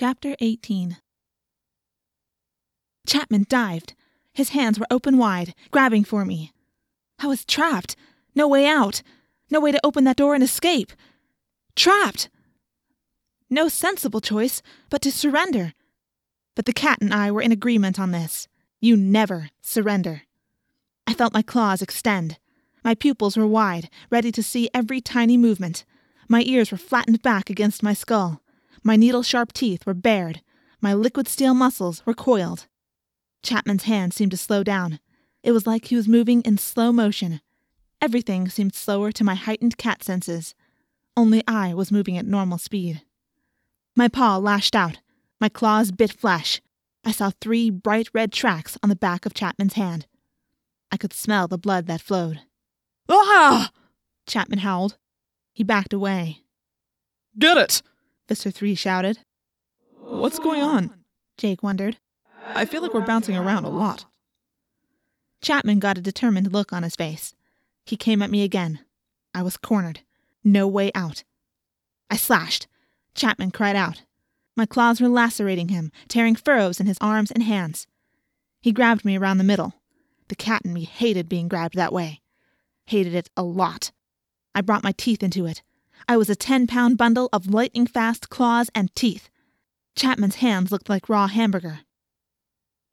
Chapter 18 Chapman dived. His hands were open wide, grabbing for me. I was trapped. No way out. No way to open that door and escape. Trapped! No sensible choice but to surrender. But the cat and I were in agreement on this. You never surrender. I felt my claws extend. My pupils were wide, ready to see every tiny movement. My ears were flattened back against my skull. My needle sharp teeth were bared. My liquid steel muscles were coiled. Chapman's hand seemed to slow down. It was like he was moving in slow motion. Everything seemed slower to my heightened cat senses. Only I was moving at normal speed. My paw lashed out. My claws bit flesh. I saw three bright red tracks on the back of Chapman's hand. I could smell the blood that flowed. Ah! Chapman howled. He backed away. Get it! Visser 3 shouted. What's going on? Jake wondered. I feel like we're bouncing around a lot. Chapman got a determined look on his face. He came at me again. I was cornered. No way out. I slashed. Chapman cried out. My claws were lacerating him, tearing furrows in his arms and hands. He grabbed me around the middle. The cat in me hated being grabbed that way. Hated it a lot. I brought my teeth into it. I was a ten pound bundle of lightning fast claws and teeth. Chapman's hands looked like raw hamburger.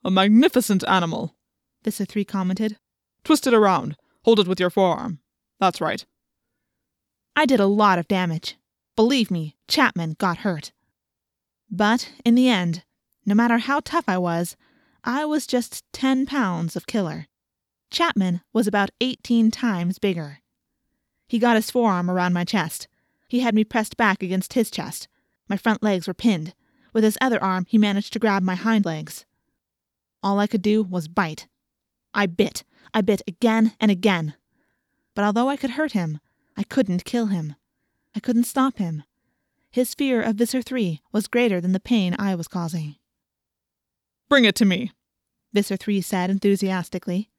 A magnificent animal, Visser 3 commented. Twist it around. Hold it with your forearm. That's right. I did a lot of damage. Believe me, Chapman got hurt. But in the end, no matter how tough I was, I was just 10 pounds of killer. Chapman was about 18 times bigger. He got his forearm around my chest. He had me pressed back against his chest. My front legs were pinned. With his other arm, he managed to grab my hind legs. All I could do was bite. I bit. I bit again and again. But although I could hurt him, I couldn't kill him. I couldn't stop him. His fear of Visser 3 was greater than the pain I was causing. Bring it to me, Visser 3 said enthusiastically.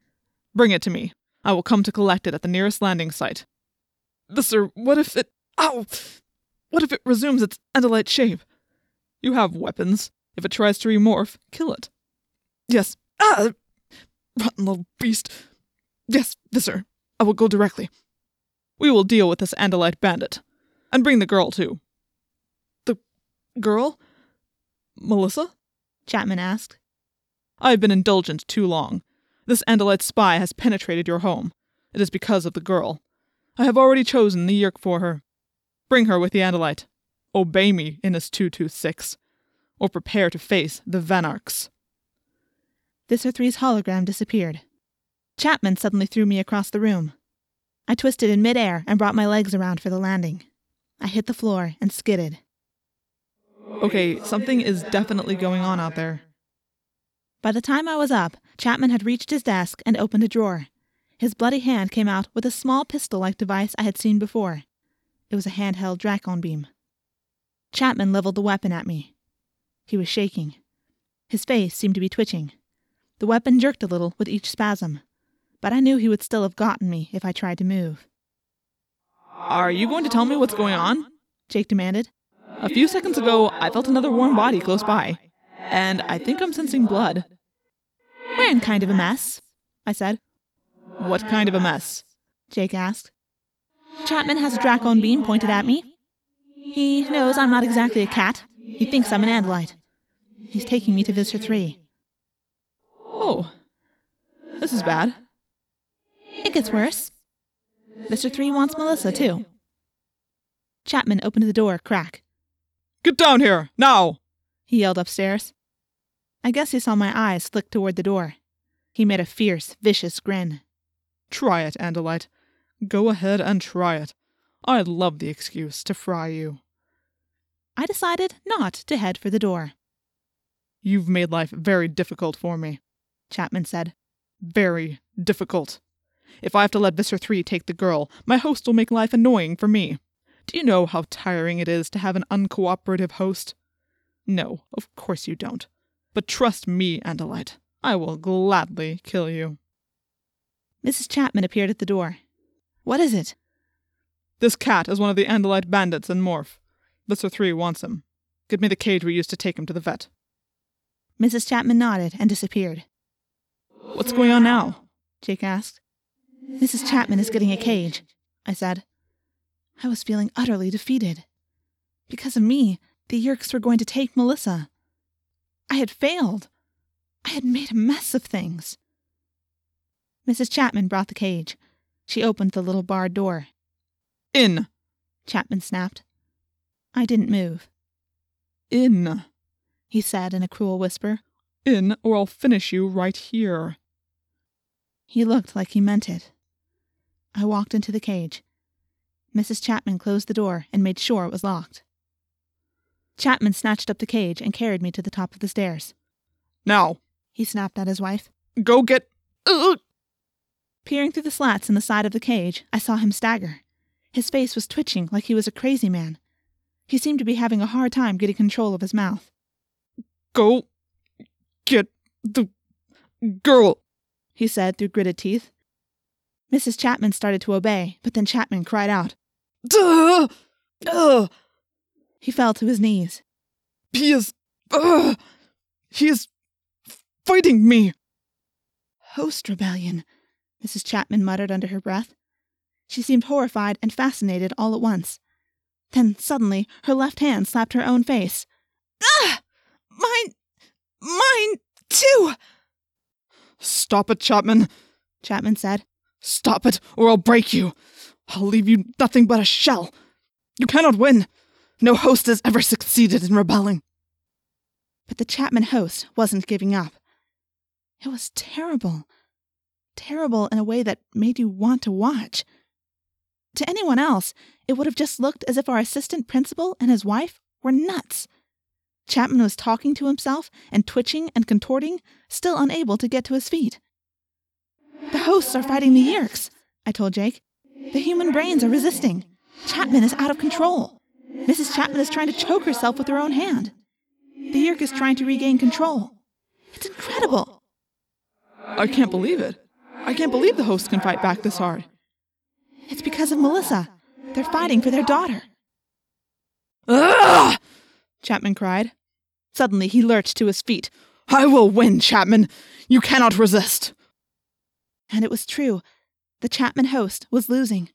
Bring it to me. I will come to collect it at the nearest landing site. Visser, what if it. Ow! What if it resumes its Andalite shape? You have weapons. If it tries to remorph, kill it. Yes. Ah! Rotten little beast. Yes, Visser. I will go directly. We will deal with this Andalite bandit. And bring the girl, too. The girl? Melissa? Chapman asked. I have been indulgent too long. This Andalite spy has penetrated your home. It is because of the girl. I have already chosen the Yeerk for her. Bring her with the Andalite. Obey me, Iniss 226, or prepare to face the Vanarchs. Visser 3's hologram disappeared. Chapman suddenly threw me across the room. I twisted in midair and brought my legs around for the landing. I hit the floor and skidded. Okay, something is definitely going on out there. By the time I was up, Chapman had reached his desk and opened a drawer. His bloody hand came out with a small pistol like device I had seen before. It was a handheld Dracon beam. Chapman leveled the weapon at me. He was shaking. His face seemed to be twitching. The weapon jerked a little with each spasm, but I knew he would still have gotten me if I tried to move. Are you going to tell me what's going on? Jake demanded. A few seconds ago, I felt another warm body close by, and I think I'm sensing blood. We're in kind of a mess, I said. What kind of a mess? Jake asked. Chapman has a Dracon beam pointed at me. He knows I'm not exactly a cat. He thinks I'm an Andalite. He's taking me to Visser 3. Oh, this is bad. It gets worse. Visser 3 wants Melissa, too. Chapman opened the door a crack. Get down here, now! He yelled upstairs. I guess he saw my eyes flick toward the door. He made a fierce, vicious grin. Try it, Andalite. Go ahead and try it. I'd love the excuse to fry you. I decided not to head for the door. You've made life very difficult for me, Chapman said. Very difficult. If I have to let Visser 3 take the girl, my host will make life annoying for me. Do you know how tiring it is to have an uncooperative host? No, of course you don't. But trust me, Andalite. I will gladly kill you. Mrs. Chapman appeared at the door. What is it? This cat is one of the Andalite bandits in Morph. Visser 3 wants him. Get me the cage we used to take him to the vet. Mrs. Chapman nodded and disappeared. What's going on now? Jake asked. Mrs. Chapman is getting a cage, I said. I was feeling utterly defeated. Because of me, the Yeerks were going to take Melissa. I had failed. I had made a mess of things. Mrs. Chapman brought the cage. She opened the little barred door. In! Chapman snapped. I didn't move. In! He said in a cruel whisper. In, or I'll finish you right here. He looked like he meant it. I walked into the cage. Mrs. Chapman closed the door and made sure it was locked. Chapman snatched up the cage and carried me to the top of the stairs. Now, He snapped at his wife. go get. Ugh! Peering through the slats in the side of the cage, I saw him stagger. His face was twitching like he was a crazy man. He seemed to be having a hard time getting control of his mouth. Go get the girl. He said through gritted teeth. Mrs. Chapman started to obey, but then Chapman cried out. Duh! Ugh! He fell to his knees. He is. Ugh! He is fighting me. Host rebellion, Mrs. Chapman muttered under her breath. She seemed horrified and fascinated all at once. Then suddenly her left hand slapped her own face. Ah! Mine! Mine, too! Stop it, Chapman. Chapman said. Stop it, or I'll break you. I'll leave you nothing but a shell. You cannot win. No host has ever succeeded in rebelling. But the Chapman host wasn't giving up. It was terrible. Terrible in a way that made you want to watch. To anyone else, it would have just looked as if our assistant principal and his wife were nuts. Chapman was talking to himself and twitching and contorting, still unable to get to his feet. The hosts are fighting the Yeerks, I told Jake. The human brains are resisting. Chapman is out of control. Mrs. Chapman is trying to choke herself with her own hand. The Yeerk is trying to regain control. It's incredible. I can't believe it. I can't believe the hosts can fight back this hard. It's because of Melissa. They're fighting for their daughter. Ugh! Chapman cried. Suddenly he lurched to his feet. I will win, Chapman. You cannot resist. And it was true. The Chapman host was losing.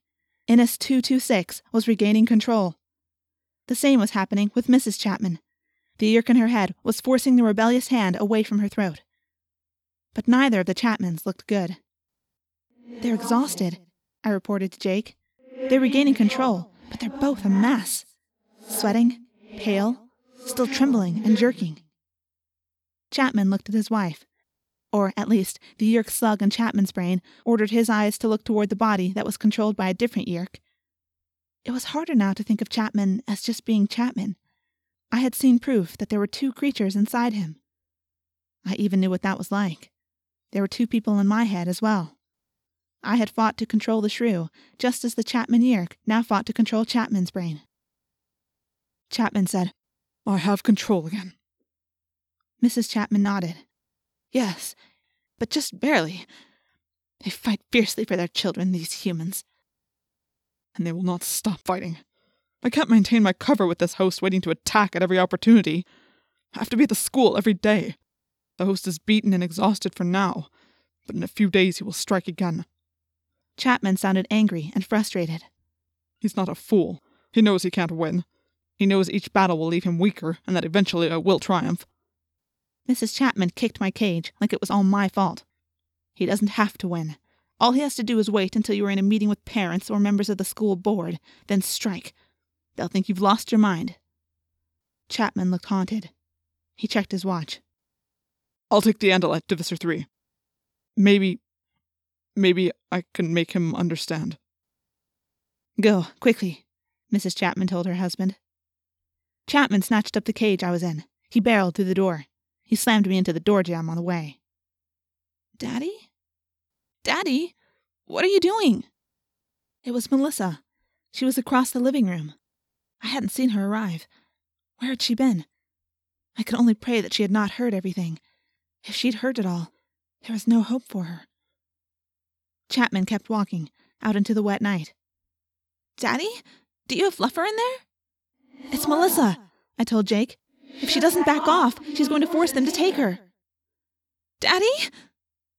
Iniss 226 was regaining control. The same was happening with Mrs. Chapman. The Yeerk in her head was forcing the rebellious hand away from her throat. But neither of the Chapmans looked good. They're exhausted, I reported to Jake. They're regaining control, but they're both a mess. Sweating, pale, still trembling and jerking. Chapman looked at his wife. Or, at least, the Yeerk slug in Chapman's brain ordered his eyes to look toward the body that was controlled by a different Yeerk. It was harder now to think of Chapman as just being Chapman. I had seen proof that there were two creatures inside him. I even knew what that was like. There were two people in my head as well. I had fought to control the shrew, just as the Chapman Yeerk now fought to control Chapman's brain. Chapman said, I have control again. Mrs. Chapman nodded. Yes, but just barely. They fight fiercely for their children, these humans. And they will not stop fighting. I can't maintain my cover with this host waiting to attack at every opportunity. I have to be at the school every day. The host is beaten and exhausted for now, but in a few days he will strike again. Chapman sounded angry and frustrated. He's not a fool. He knows he can't win. He knows each battle will leave him weaker and that eventually I will triumph. Mrs. Chapman kicked my cage like it was all my fault. He doesn't have to win. All he has to do is wait until you are in a meeting with parents or members of the school board, then strike. They'll think you've lost your mind. Chapman looked haunted. He checked his watch. I'll take the Andalite to Visser 3. Maybe. Maybe I can make him understand. Go, quickly, Mrs. Chapman told her husband. Chapman snatched up the cage I was in. He barreled through the door. He slammed me into the door jamb on the way. Daddy? Daddy? What are you doing? It was Melissa. She was across the living room. I hadn't seen her arrive. Where had she been? I could only pray that she had not heard everything. If she'd heard it all, there was no hope for her. Chapman kept walking, out into the wet night. Daddy? Do you have Fluffer in there? It's Melissa, I told Jake. If she doesn't back off, she's going to force them to take her. Daddy?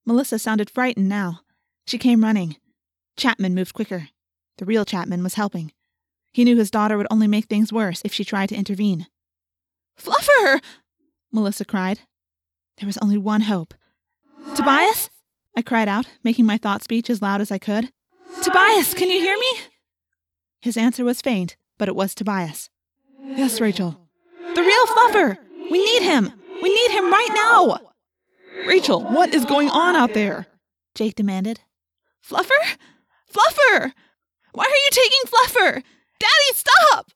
Melissa sounded frightened now. She came running. Chapman moved quicker. The real Chapman was helping. He knew his daughter would only make things worse if she tried to intervene. Fluffer! Melissa cried. There was only one hope. Tobias? I cried out, making my thought speech as loud as I could. Tobias, can you hear me? His answer was faint, but it was Tobias. Yes, Rachel. The real Fluffer! We need him! We need him right now! Rachel, what is going on out there? Jake demanded. Fluffer? Fluffer! Why are you taking Fluffer? Daddy, stop!